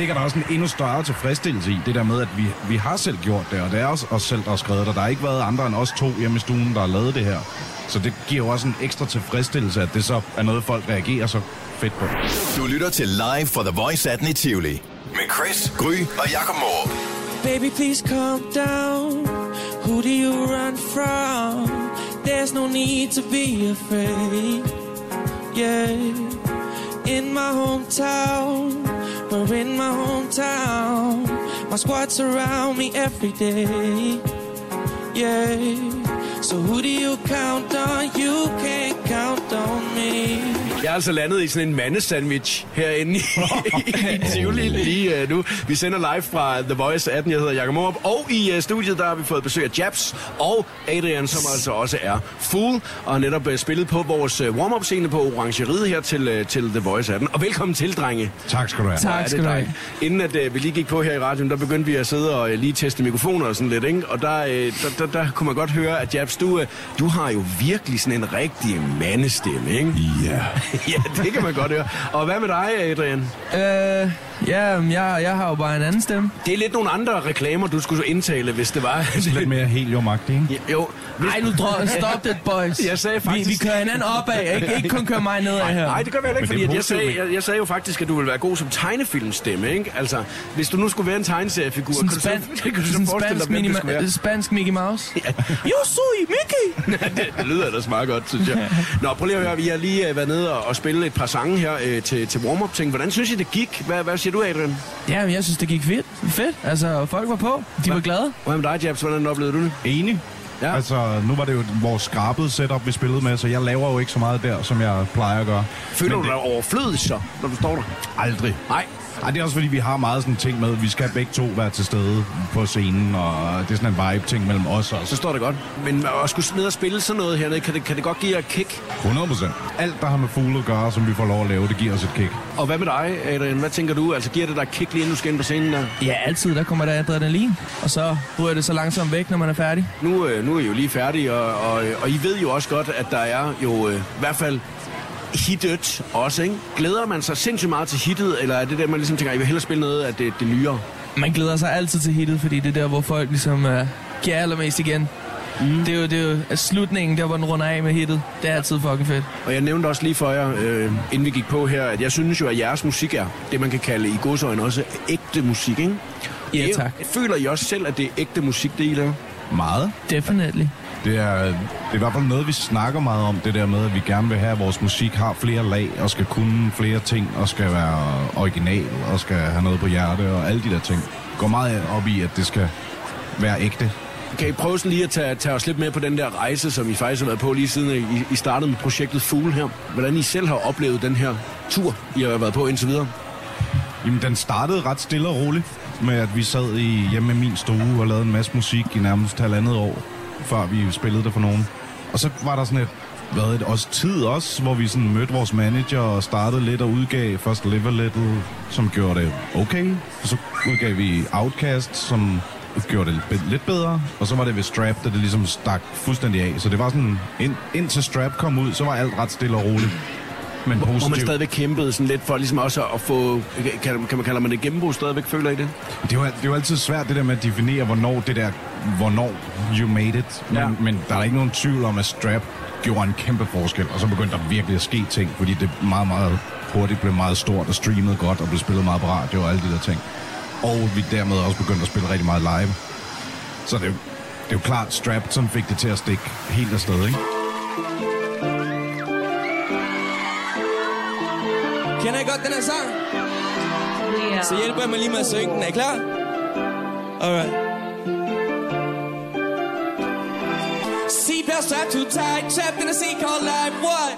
ligger der også en endnu større tilfredsstillelse i, det der med, at vi, vi har selv gjort det, og det er også os selv, der har skrevet det. Der har ikke været andre end os to hjemme i stuen, der har lavet det her. Så det giver jo også en ekstra tilfredsstillelse, at det så er noget, folk reagerer så fedt på. Du lytter til Live fra The Voice 18 i Tivoli. Med Chris, Gry og Jakob Morup. Baby, please calm down. Who do you run from? There's no need to be afraid. Yeah. In my hometown, we're in my hometown. My squad surround me every day. Yeah. So who do you count on? You can't count on me. Jeg er altså landet i sådan en mandesandwich herinde i, i Tivoli lige uh, nu. Vi sender live fra The Voice 18. Jeg hedder Jakob Morup. Og i uh, studiet der har vi fået besøg af Jabs og Adrian, som altså også er Fool. Og netop uh, spillet på vores uh, warm-up scene på Orangeriet her til, uh, til The Voice 18. Og velkommen til, drenge. Tak skal du have. Tak det skal du have. Inden at uh, vi lige gik på her i radioen, der begyndte vi at sidde og uh, lige teste mikrofoner og sådan lidt, ikke? Og der, uh, der, der, der kunne man godt høre, at Jabs, du, uh, du har jo virkelig sådan en rigtig mandestemme, ikke? Ja. ja, det kan man godt høre. Og hvad med dig, Adrian? Øh, ja, jeg, jeg har jo bare en anden stemme. Det er lidt nogle andre reklamer, du skulle indtale, hvis det var. Lidt mere heliumagtigt, ikke? Ja, jo. Nej, nu drø- stop det, boys. Jeg sagde vi, vi faktisk- kører hinanden opad, ikke, ikke kun kører mig nedad her. Nej, det gør vi heller ikke, det fordi er jeg, sagde, jeg, jeg sagde jo faktisk, at du ville være god som tegnefilmstemme, ikke? Altså, hvis du nu skulle være en tegneseriefigur, Sådan kan du så, span, kan du så sådan forestille dig, spansk, hvem det skulle være? minima, spansk Mickey Mouse. Yo soy Mickey! det, det lyder ellers meget godt, synes jeg. Nå, prøv lige at høre, vi har lige øh, været nede og, og spille et par sange her øh, til, til warm-up ting. Hvordan synes I, det gik? Hvad, hvad siger du, Adrian? Ja, men jeg synes, det gik fedt. Fedt. Altså, folk var på. De var glade. Hvad med dig, Jabs? Hvordan oplevede du det? Enig. Ja. Altså, nu var det jo vores skrabede setup, vi spillede med, så jeg laver jo ikke så meget der, som jeg plejer at gøre. Føler Men du dig overflødig så, når du står der? Aldrig. Nej. Ej, det er også fordi, vi har meget sådan ting med, vi skal begge to være til stede på scenen, og det er sådan en vibe-ting mellem os også. Så står det godt. Men at skulle ned og spille sådan noget hernede, kan det, kan det godt give jer et kick? 100 procent. Alt, der har med fugle at gøre, som vi får lov at lave, det giver os et kick. Og hvad med dig, Adrian? Hvad tænker du? Altså, giver det dig et kick lige inden du skal ind på scenen der? Ja, altid. Der kommer der adrenalin. Og så ryger det så langsomt væk, når man er færdig. Nu, øh, nu er I jo lige færdige, og, og, og I ved jo også godt, at der er jo øh, i hvert fald hittet også, ikke? Glæder man sig sindssygt meget til hittet, eller er det der, man ligesom tænker, at I vil hellere spille noget af det, det nyere? Man glæder sig altid til hittet, fordi det er der, hvor folk ligesom uh, giver allermest igen. Mm. Det er jo, det er jo slutningen, der hvor den runder af med hittet. Det er altid fucking fedt. Og jeg nævnte også lige for jer, øh, inden vi gik på her, at jeg synes jo, at jeres musik er det, man kan kalde i godsøjne også ægte musik, ikke? Ja, tak. Føler I også selv, at det er ægte musik, det I laver? Meget. Definitely. Det er, det er i hvert fald noget, vi snakker meget om, det der med, at vi gerne vil have, at vores musik har flere lag, og skal kunne flere ting, og skal være original, og skal have noget på hjerte, og alle de der ting. Går meget op i, at det skal være ægte. Kan I prøve sådan lige at tage, tage os lidt med på den der rejse, som I faktisk har været på lige siden I, I startede med projektet Fugle her? Hvordan I selv har oplevet den her tur, I har været på indtil videre? Jamen, den startede ret stille og roligt, med at vi sad i, hjemme i min stue og lavede en masse musik i nærmest halvandet år, før vi spillede det for nogen. Og så var der sådan et, hvad, et også tid også, hvor vi sådan mødte vores manager og startede lidt og udgav først Live a Little, som gjorde det okay. Og så udgav vi Outcast, som gjorde det lidt- bedre. Og så var det ved Strap, der det ligesom stak fuldstændig af. Så det var sådan, ind, indtil Strap kom ud, så var alt ret stille og roligt. Men Hvor man stadigvæk kæmpede sådan lidt for ligesom også at få, kan, kan man kalde man det gennembrud stadigvæk, føler I det? Det er, jo, det er jo altid svært det der med at definere, hvornår det der, hvornår you made it. Men, Ja. men der er ikke nogen tvivl om, at Strap gjorde en kæmpe forskel, og så begyndte der virkelig at ske ting, fordi det meget, meget hurtigt blev meget stort og streamet godt og blev spillet meget på radio og alle de der ting. Og vi dermed også begyndte at spille rigtig meget live. Så det er det er jo klart Strap, som fik det til at stikke helt afsted, ikke? Godt den her sang? Så hjælper jeg mig lige med at synge den. Er I klar? Alright. Seatbelt strapped too tight, trapped in a seat called life. What?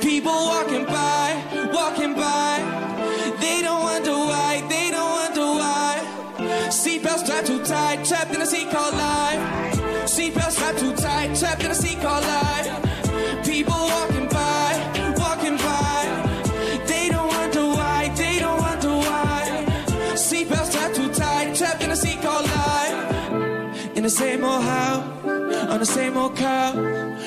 People walking by, walking by. They don't wonder why, they don't wonder why. Seatbelt strapped too tight, trapped in a seat called life. Seatbelt strapped too tight, trapped in a seat called life. In the same old house, on the same old couch.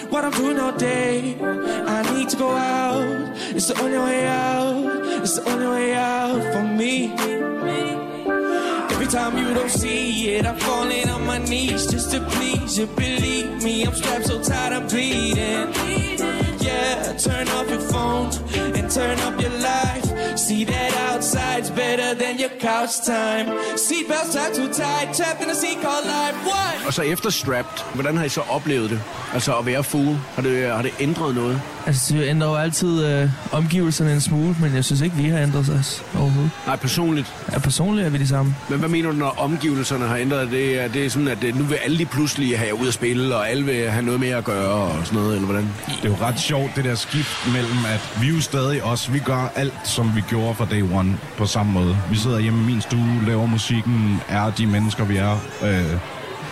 What I'm doing all day, I need to go out. It's the only way out, it's the only way out for me. Every time you don't see it. I'm falling on my knees just to please you. Believe me, I'm strapped so tight, I'm bleeding. Yeah, turn off your phone and turn up your life. See that outside's better than your couch time. Seatbelts tied too tight, trapped in a seat called life. What? Og så efter Strapped, hvordan har I så oplevet det? Altså at være fool, har det, har det ændret noget? Altså, det ændrer jo altid øh, omgivelserne en smule, men jeg synes ikke, vi har ændret os overhovedet. Nej, personligt. Ja, personligt er vi de samme. Men hvad mener du, når omgivelserne har ændret det? Er det sådan, at det, nu vil alle lige pludselig have jer ud at spille, og alle vil have noget mere at gøre og sådan noget, eller hvordan? Det er jo ret sjovt, det der skift mellem, at vi er jo stadig os. Vi gør alt, som vi gjorde fra day one på samme måde. Vi sidder hjemme i min stue, laver musikken, er de mennesker, vi er, øh,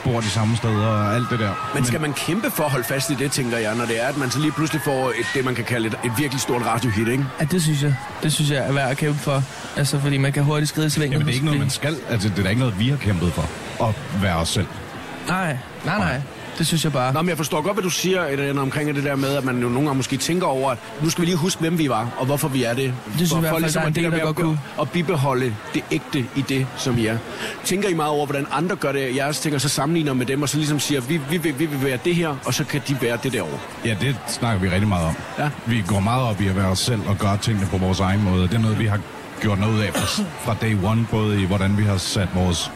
bor de samme steder og alt det der. Men skal man kæmpe for at holde fast i det, tænker jeg, når det er, at man så lige pludselig får et, det, man kan kalde et, et virkelig stort radiohit, ikke? Ja, det synes jeg. Det synes jeg er værd at kæmpe for. Altså, fordi man kan hurtigt skride i svingen. Jamen, det er ikke noget, man skal. Altså, det er da ikke noget, vi har kæmpet for. At være os selv. Nej, nej, nej. Det synes jeg bare. Nå, men jeg forstår godt, hvad du siger Adrian, omkring det der med, at man jo nogle gange måske tænker over, at nu skal vi lige huske, hvem vi var, og hvorfor vi er det. synes jeg i hvert fald, ligesom der er en at det del, med der at godt kunne. Og bibeholde det ægte i det, som I er. Tænker I meget over, hvordan andre gør det, jeres ting, og så sammenligner med dem, og så ligesom siger, vi, vi, vi, vi vil være det her, og så kan de være det derovre. Ja, det snakker vi rigtig meget om. Ja. Vi går meget op i at være os selv og gøre tingene på vores egen måde. Det er noget, vi har gjort noget ud af fra, fra day one, både i hvordan vi har sat vores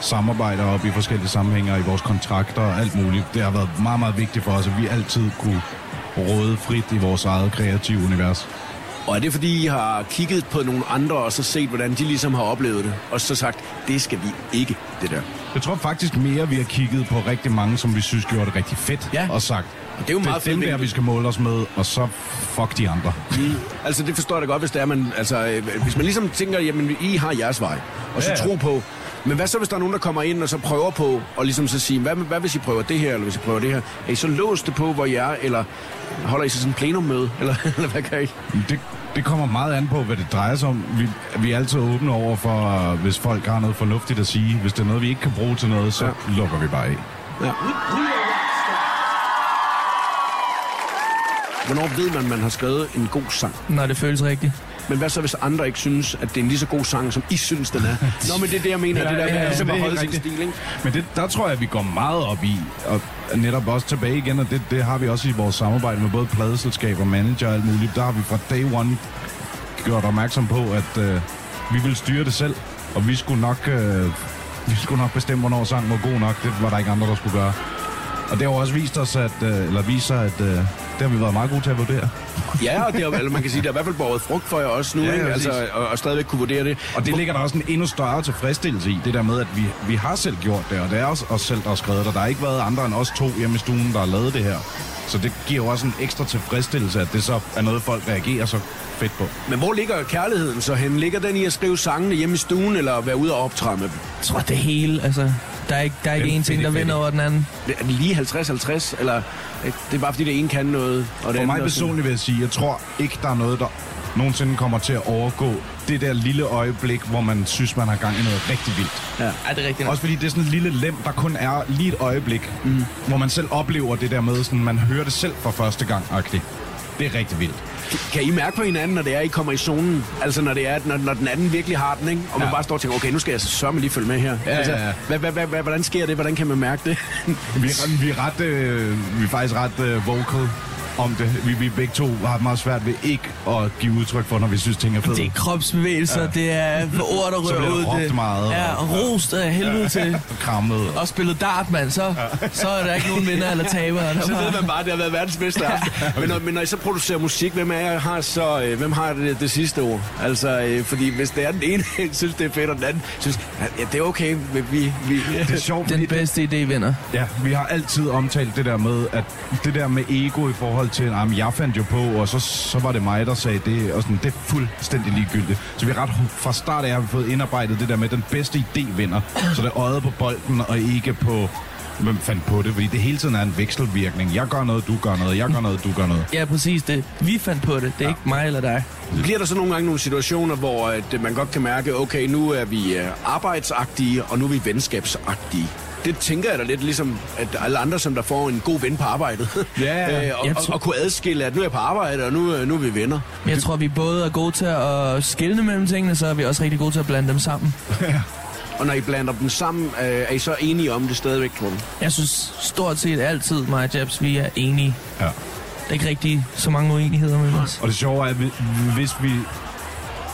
samarbejder op i forskellige sammenhænge, i vores kontrakter og alt muligt. Det har været meget, meget vigtigt for os, at vi altid kunne råde frit i vores eget kreative univers. Og er det fordi, I har kigget på nogle andre, og så set, hvordan de ligesom har oplevet det, og så sagt, det skal vi ikke, det der. Jeg tror faktisk mere, vi har kigget på rigtig mange, som vi synes gjorde det rigtig fedt, Ja. og sagt, Og det er jo meget det er dem der, vi skal måle os med, og så fuck de andre. Mm. Altså, det forstår jeg da godt, hvis det er, man, altså, øh, hvis man ligesom tænker, jamen, I har jeres vej, og så ja. tro på, men hvad så, hvis der er nogen, der kommer ind og så prøver på, og ligesom så sige, hvad, hvad hvis I prøver det her, eller hvis I prøver det her? Er I så låst det på, hvor I er, eller holder I så sådan en plenummøde, eller, eller hvad gør I? Det, det kommer meget an på, hvad det drejer sig om. Vi, vi er altid åbne over for, hvis folk har noget fornuftigt at sige. Hvis det er noget, vi ikke kan bruge til noget, så ja. lukker vi bare af. Ja. Hvornår ved man, man har skrevet en god sang? Når det føles rigtigt. Men hvad så, hvis andre ikke synes, at det er en lige så god sang, som I synes, den er? Nå, men det er det, jeg mener. Ja, det der med ja, ja, ligesom at er holde sin stil, ikke? Men det, der tror jeg, at vi går meget op i, og netop også tilbage igen, og det, det har vi også i vores samarbejde med både pladeselskaber, manager og alt muligt. Der har vi fra day one gjort opmærksom på, at øh, vi vil styre det selv, og vi skulle nok, øh, vi skulle nok bestemme, hvornår sangen var god nok. Det var der ikke andre, der skulle gøre. Og det har jo også vist os, at, øh, eller viser, at øh, det har vi været meget gode til at vurdere. Ja, og det er, eller man kan sige, det er i hvert fald båret frugt for jer også nu, Ja, ikke? Altså, og, og stadigvæk kunne vurdere det. Og det ligger der også en endnu større tilfredsstillelse i, det der med, at vi, vi har selv gjort det, og det er også os selv, der har skrevet det. Der har ikke været andre end os to hjemme i stuen, der har lavet det her. Så det giver jo også en ekstra tilfredsstillelse, at det så er noget, folk reagerer så fedt på. Men hvor ligger kærligheden så hen? Ligger den i at skrive sangene hjemme i stuen, eller at være ude og optræde med dem? Jeg tror, det hele, altså... Der er ikke, der er ikke Den én ting, der vinder over den anden. Er det lige 50-50, eller øh, det er bare fordi, det ene kan noget, og det For mig personligt vil jeg sige, jeg tror ikke, der er noget, der nogensinde kommer til at overgå det der lille øjeblik, hvor man synes, man har gang i noget rigtig vildt. Ja. Ja, det er rigtigt. Også fordi det er sådan en lille lem, der kun er lige et øjeblik, mm. hvor man selv oplever det der med, sådan, man hører det selv for første gang. -agtigt. Det er rigtig vildt. Kan I mærke på hinanden, når det er, I kommer i zonen? Altså når det er, når, når den anden virkelig har den, ikke? Og man Ja. bare står og tænker, okay, nu skal jeg sørge mig lige følge med her. Ja, altså, ja, ja. Hvad, hvad, hvad, hvad, hvordan sker det? Hvordan kan man mærke det? Vi er, vi er, ret, øh, vi er faktisk ret øh, vocal om det. Vi, vi begge to har meget svært ved ikke at give udtryk for, når vi synes, ting er fede. Det er kropsbevægelser, ja. det er ord, der Så rører ud. det, meget, Ja, og- rost af helvede til. Krammet. Og spillet dart, mand, så, så er der ikke nogen vinder eller tabere. Der Så bare- ved man bare, at det har været verdens bedste aften. Men når, men når I så producerer musik, hvem af jer har så, øh, hvem har det, det sidste ord? Altså, øh, fordi hvis det er den ene, synes det er fedt, og den anden synes, ja, det er okay, men vi... vi Det er sjovt, Den bedste idé vinder. Ja, vi har altid omtalt det der med, at det der med ego i forhold til, at jeg fandt jo på, og så, så var det mig, der sagde det, og sådan, det er fuldstændig ligegyldigt. Så vi ret, fra start af har vi fået indarbejdet det der med, at den bedste idé vinder. Så det er øjet på bolden, og ikke på, hvem fandt på det, fordi det hele tiden er en vekselvirkning. Jeg gør noget, du gør noget, jeg gør noget, du gør noget. Ja, præcis det. Vi fandt på det. Det er ja. ikke mig eller dig. Bliver der så nogle gange nogle situationer, hvor at, man godt kan mærke, okay, nu er vi øh, arbejdsagtige, og nu er vi venskabsagtige? Det tænker jeg da lidt ligesom, at alle andre, som der får en god ven på arbejdet. Ja, ja. øh, og, Jeg og, tror- og, kunne adskille, at nu er jeg på arbejde, og nu, øh, nu er vi venner. Men jeg tror, vi både er gode til at skille mellem tingene, så er vi også rigtig gode til at blande dem sammen. Og når I blander dem sammen, øh, er I så enige om det stadigvæk, tror du? Jeg synes stort set altid, mig og Jabs, vi er enige. Ja. Der er ikke rigtig så mange uenigheder med os. Og det sjove er, at vi- hvis vi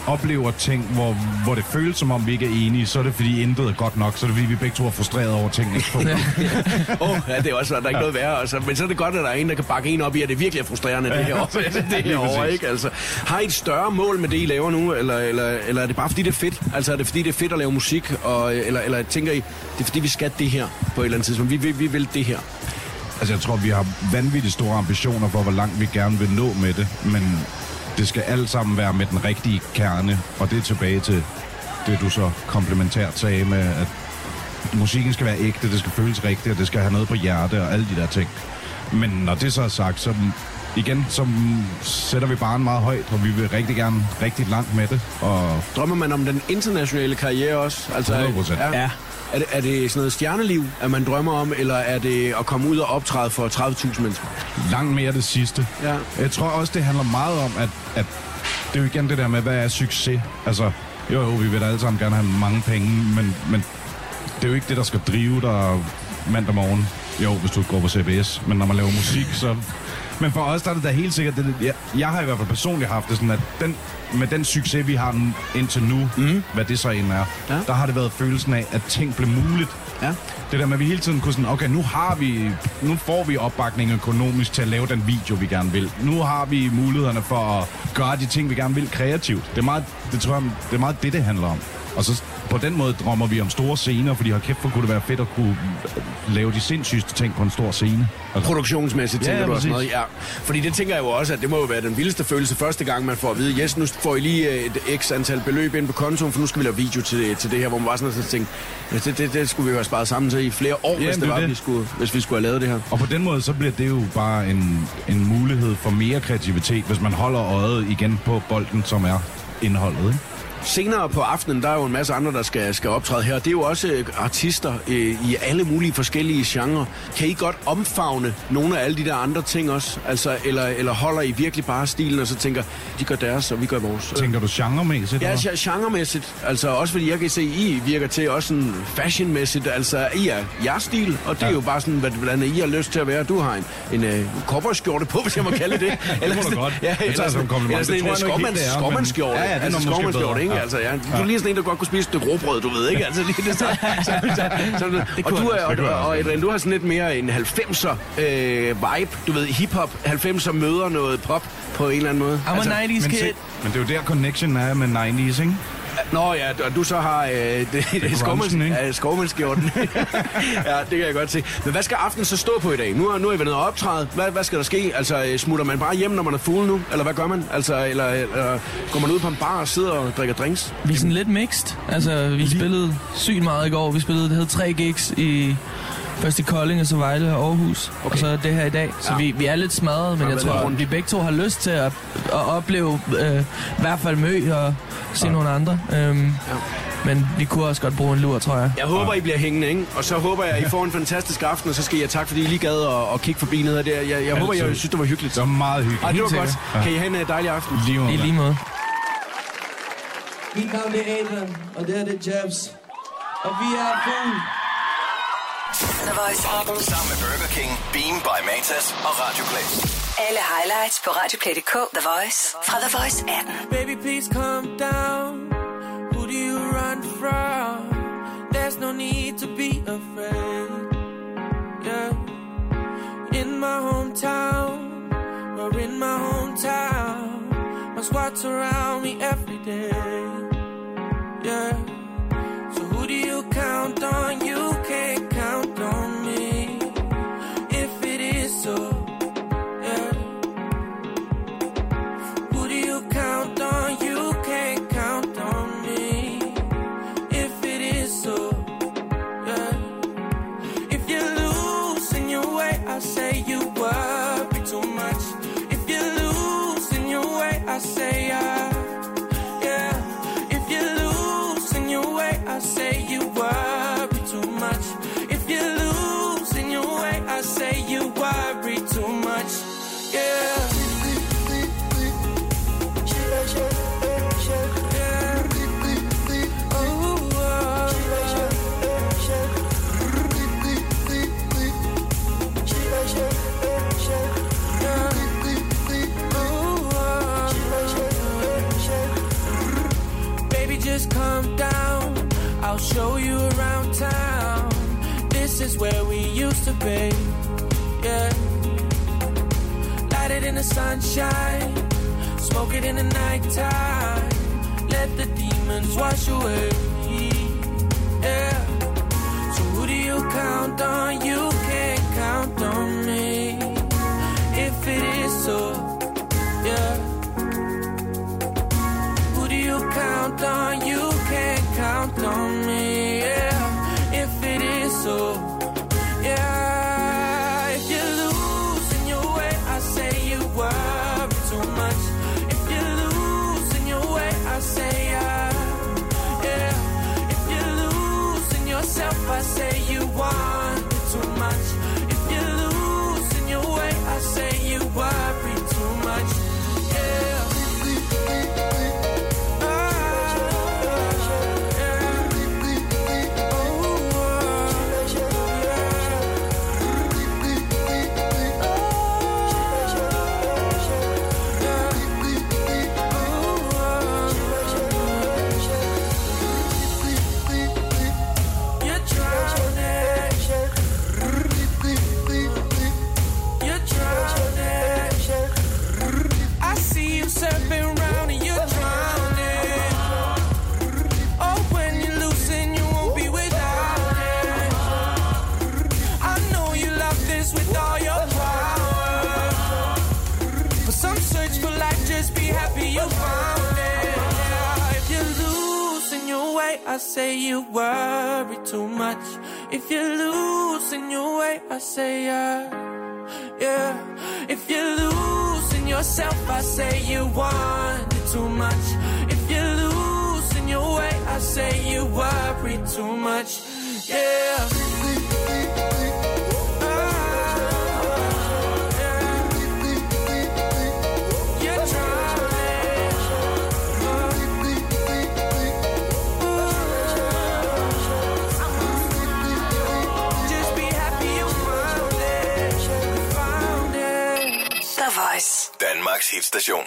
oplever ting, hvor, hvor det føles som om vi ikke er enige, så er det fordi intet er godt nok. Så er det fordi vi begge to er frustreret over tingene. Åh, oh, ja, det er også, der er ikke noget værre. Altså. Men så er det godt, at der er en, der kan bakke en op i, at det virkelig er frustrerende, det her år. det her år, ikke? Altså, har I et større mål med det, I laver nu, eller, eller, eller er det bare fordi, det er fedt? Altså, er det fordi, det er fedt at lave musik, og, eller, eller tænker I, det er fordi, vi skal det her på et eller andet tidspunkt? Vi, vi, vi vil det her. Altså, jeg tror, vi har vanvittigt store ambitioner for, hvor langt vi gerne vil nå med det, men det skal alt sammen være med den rigtige kerne, og det er tilbage til det, du så komplementært sagde med, at musikken skal være ægte, det skal føles rigtigt, og det skal have noget på hjerte og alle de der ting. Men når det så er sagt, så igen, så sætter vi barn meget højt, og vi vil rigtig gerne rigtig langt med det, og Drømmer man om den internationale karriere også? Altså, 100%. Ja. Er det, er det sådan noget stjerneliv, at man drømmer om, eller er det at komme ud og optræde for 30.000 mennesker? langt mere det sidste. Ja. Jeg tror også, det handler meget om, at, at det er jo igen det der med, hvad er succes? Altså, jo jo, vi vil da alle sammen gerne have mange penge, men, men det er jo ikke det, der skal drive dig mandag morgen. Jo, hvis du går på CBS, men når man laver musik, så... Men for os, der er det da helt sikkert, det, jeg, jeg har i hvert fald personligt haft det sådan, at den, med den succes, vi har indtil nu, mm. hvad det så end er, ja. der har det været følelsen af, at ting blev muligt. Ja. Det der med, at vi hele tiden kunne sådan, okay, nu har vi, nu får vi opbakning økonomisk til at lave den video, vi gerne vil. Nu har vi mulighederne for at gøre de ting, vi gerne vil kreativt. Det er meget, det tror jeg, det er meget det, det handler om. Og så på den måde drømmer vi om store scener, fordi hold kæft, hvor kunne det være fedt at kunne lave de sindssygste ting på en stor scene. Altså, Produktionsmæssigt, Ja, tænker ja, du også noget? Ja. Fordi det tænker jeg jo også, at det må jo være den vildeste følelse første gang, man får at vide, yes, nu får I lige øh, et x antal beløb ind på kontoen, for nu skal vi lave video til, til det her, hvor man bare sådan har tænkt, ja, det, det, det skulle vi jo have sparet sammen til i flere år, hvis, Jamen, det det var, det. Vi skulle, hvis vi skulle have lavet det her. Og på den måde, så bliver det jo bare en, en mulighed for mere kreativitet, hvis man holder øjet igen på bolden, som er indholdet. Ikke? Senere på aftenen, der er jo en masse andre, der skal, skal optræde her. Det er jo også øh, artister øh, i alle mulige forskellige genrer. Kan I godt omfavne nogle af alle de der andre ting også? Altså, eller, eller holder I virkelig bare stilen, og så tænker, de gør deres, og vi gør vores? Tænker du genremæssigt? Ja, eller? ja, genremæssigt. Altså også fordi jeg kan se, I virker til også sådan fashionmæssigt. Altså, I er jeres stil, og det ja. er jo bare sådan, hvad, hvordan I har lyst til at være. Du har en, en øh, på, hvis jeg må kalde det det. må du godt. Ja, Det eller jeg som sådan, en kompliment. eller sådan Det en det er, men- Ja, ja, den er altså, måske skovmandsskjorte, bedre. Ikke? Ja. Altså, ja. Du er lige sådan en, der godt kunne spise et stykke råbrød, du ved, ikke? Altså, lige det, så, så, så, så, og du er, og, og, og Adrian, du har sådan lidt mere en 90'er øh, vibe. Du ved, hiphop 90'er møder noget pop på en eller anden måde. I'm Altså, a 90's Men, kid. se, men det er jo der connection er med 90's, ikke? Nå ja, og du så har øh, det, ikke? ja, det kan jeg godt se. Men hvad skal aftenen så stå på i dag? Nu, er- nu er I nede og optræde. Hvad, hvad skal der ske? Altså, øh, smutter man bare hjem, når man er fuld nu? Eller hvad gør man? Altså, eller, eller går man ud på en bar og sidder og drikker drinks? Vi er sådan lidt mixed. Altså, vi spillede sygt meget i går. Vi spillede, det hed tre gigs i... Først i Kolding, og så Vejle og Aarhus. Okay. Og så det her i dag. Så Ja. ja. vi, vi er lidt smadret, men Ja, jeg men tror, er at rundt. vi begge to har lyst til at, at opleve øh, i hvert fald Mø og se ja. nogle andre. Øhm, ja. Men vi kunne også godt bruge en lur, tror jeg. Jeg håber, I bliver hængende, ikke? Og så håber jeg, I får en fantastisk aften, og så skal jeg tak, fordi I lige gad at, at kigge forbi ned der. Jeg, jeg håber, jeg synes, det var hyggeligt. Det var meget hyggeligt. Ej, det var godt. sikkert. Kan I have en øh, dejlig aften? Lige I måde. lige måde. Mit navn er Adrian, og det er det Jabs. Og vi er fuld. The Voice 18. Sammen med Burger King, Beam by Matas og Radio Play. Alle highlights på Radioplay.dk. The Voice fra The Voice 18. Baby, please calm down. Who do you run from? There's no need to be afraid. Yeah. In my hometown, or in my hometown, my squad's around me every day. say you worry too much. If you're losing your way, I say yeah, yeah. If you're losing yourself, I say you want it too much. If you're losing your way, I say you worry too much, yeah. Danmarks hitstation.